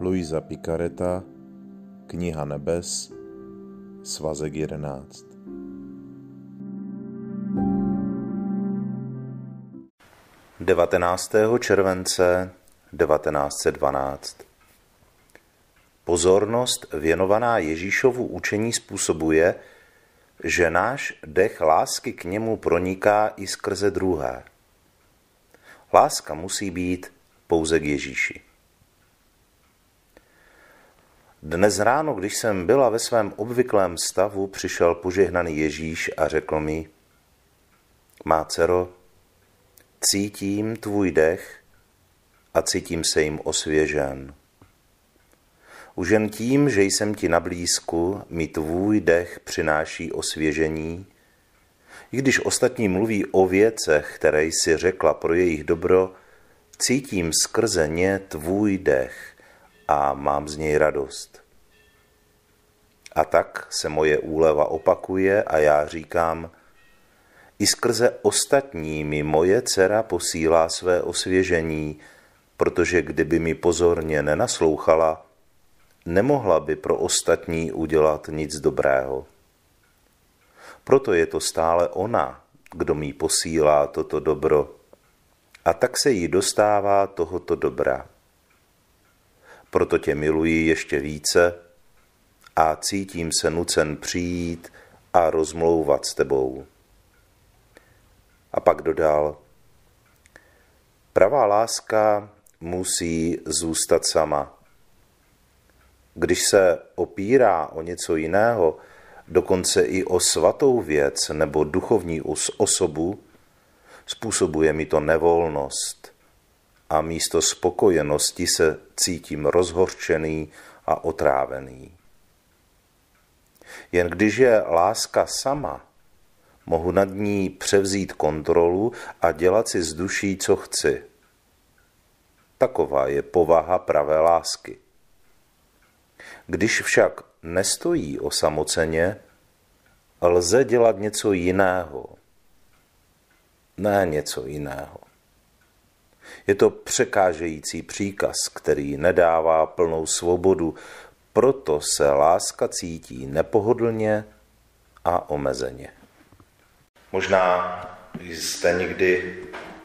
Luisa Picareta, Kniha nebes, svazek 11. Devatenáctého července 1912 Pozornost věnovaná Ježíšovu učení způsobuje, že náš dech lásky k němu proniká i skrze druhé. Láska musí být pouze k Ježíši. Dnes ráno, když jsem byla ve svém obvyklém stavu, přišel požehnaný Ježíš a řekl mi, má dcero, cítím tvůj dech a cítím se jim osvěžen. Už jen tím, že jsem ti na blízku, mi tvůj dech přináší osvěžení, i když ostatní mluví o věcech, které jsi řekla pro jejich dobro, cítím skrze ně tvůj dech a mám z něj radost. A tak se moje úleva opakuje a já říkám, i skrze ostatní mi moje dcera posílá své osvěžení, protože kdyby mi pozorně nenaslouchala, nemohla by pro ostatní udělat nic dobrého. Proto je to stále ona, kdo mi posílá toto dobro. A tak se jí dostává tohoto dobra. Proto tě miluji ještě více a cítím se nucen přijít a rozmlouvat s tebou. A pak dodal, pravá láska musí zůstat sama. Když se opírá o něco jiného, dokonce i o svatou věc nebo duchovní osobu, způsobuje mi to nevolnost a místo spokojenosti se cítím rozhorčený a otrávený. Jen když je láska sama, mohu nad ní převzít kontrolu a dělat si z duší, co chci. Taková je povaha pravé lásky. Když však nestojí osamoceně, lze dělat něco jiného. Ne něco jiného. Je to překážející příkaz, který nedává plnou svobodu, proto se láska cítí nepohodlně a omezeně. Možná jste někdy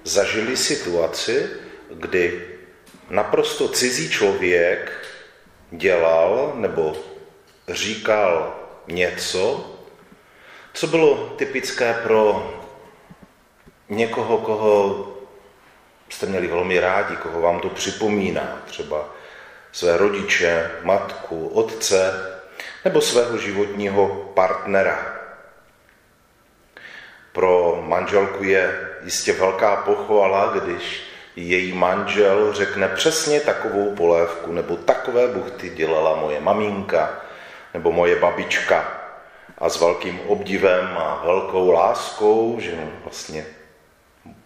zažili situaci, kdy naprosto cizí člověk dělal nebo říkal něco, co bylo typické pro někoho, koho jste měli velmi rádi, koho vám to připomíná, třeba své rodiče, matku, otce nebo svého životního partnera. Pro manželku je jistě velká pochvala, když její manžel řekne přesně takovou polévku nebo takové buchty dělala moje maminka nebo moje babička a s velkým obdivem a velkou láskou, že vlastně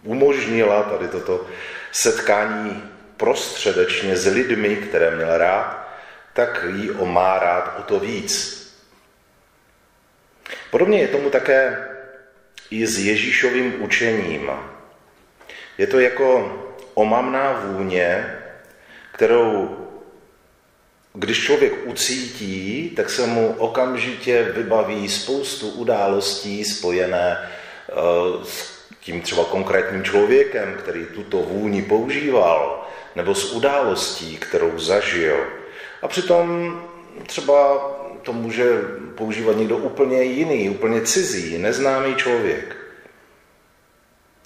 umožnila tady toto setkání prostředečně s lidmi, které měl rád, tak jí o má rád o to víc. Podobně je tomu také i s Ježíšovým učením. Je to jako omamná vůně, kterou když člověk ucítí, tak se mu okamžitě vybaví spoustu událostí spojené eh, s tím třeba konkrétním člověkem, který tuto vůni používal, nebo s událostí, kterou zažil. A přitom třeba to může používat někdo úplně jiný, úplně cizí, neznámý člověk.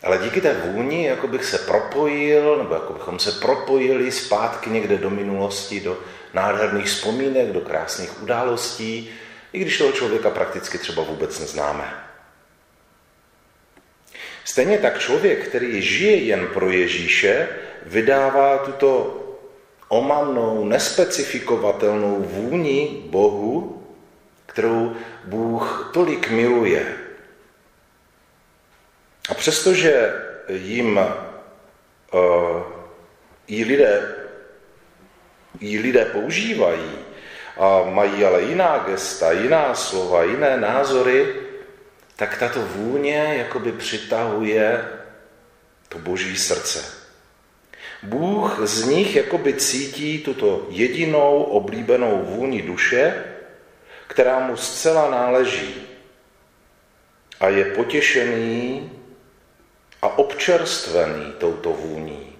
Ale díky té vůni jako bych se propojil, nebo jako bychom se propojili zpátky někde do minulosti, do nádherných vzpomínek, do krásných událostí, i když toho člověka prakticky třeba vůbec neznáme. Stejně tak člověk, který žije jen pro Ježíše, vydává tuto omamnou, nespecifikovatelnou vůni Bohu, kterou Bůh tolik miluje. A přestože jim uh, ji lidé, ji lidé používají a mají ale jiná gesta, jiná slova, jiné názory, tak tato vůně jakoby přitahuje to boží srdce. Bůh z nich jakoby cítí tuto jedinou oblíbenou vůni duše, která mu zcela náleží a je potěšený a občerstvený touto vůní.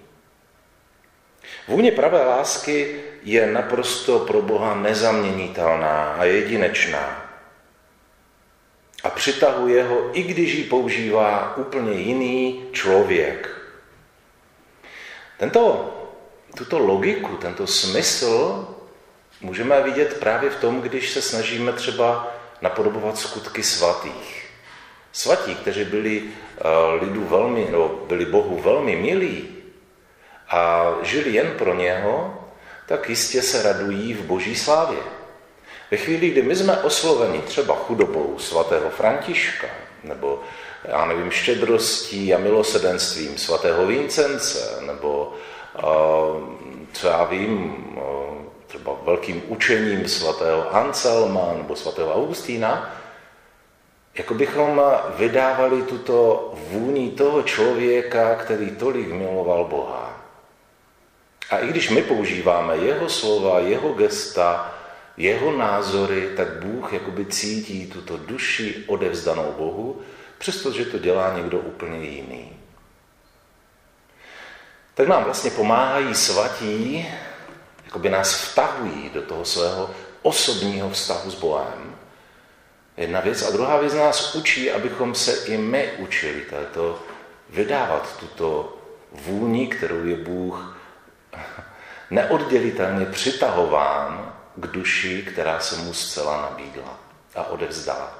Vůně pravé lásky je naprosto pro Boha nezaměnitelná a jedinečná. A přitahuje ho, i když ji používá úplně jiný člověk. Tento, tuto logiku, tento smysl můžeme vidět právě v tom, když se snažíme třeba napodobovat skutky svatých. Svatí, kteří byli eh, lidu velmi, no, byli Bohu velmi milí a žili jen pro něho, tak jistě se radují v boží slávě. Ve chvíli, kdy my jsme osloveni třeba chudobou svatého Františka, nebo já nevím, štědrostí a milosedenstvím svatého Vincence, nebo co já vím, třeba velkým učením svatého Anselma nebo svatého Augustína, jako bychom vydávali tuto vůni toho člověka, který tolik miloval Boha. A i když my používáme jeho slova, jeho gesta, jeho názory, tak Bůh jakoby cítí tuto duši odevzdanou Bohu, přestože to dělá někdo úplně jiný. Tak nám vlastně pomáhají svatí, jakoby nás vtahují do toho svého osobního vztahu s Bohem. Jedna věc. A druhá věc nás učí, abychom se i my učili této vydávat tuto vůni, kterou je Bůh neoddělitelně přitahován k duši, která se mu zcela nabídla a odevzdala.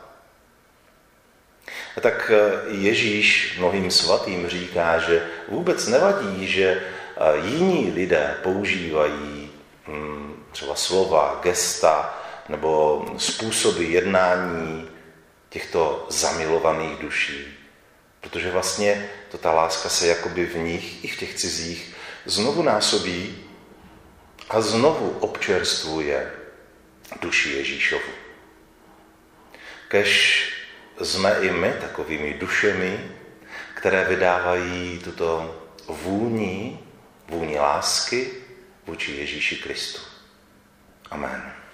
A tak eh, Ježíš mnohým svatým říká, že vůbec nevadí, že eh, jiní lidé používají hm, třeba slova, gesta nebo způsoby jednání těchto zamilovaných duší. Protože vlastně to ta láska se jakoby v nich i v těch cizích znovu násobí a znovu občerstvuje duši Ježíšovu. Kež jsme i my takovými dušemi, které vydávají tuto vůni, vůni lásky vůči Ježíši Kristu. Amen.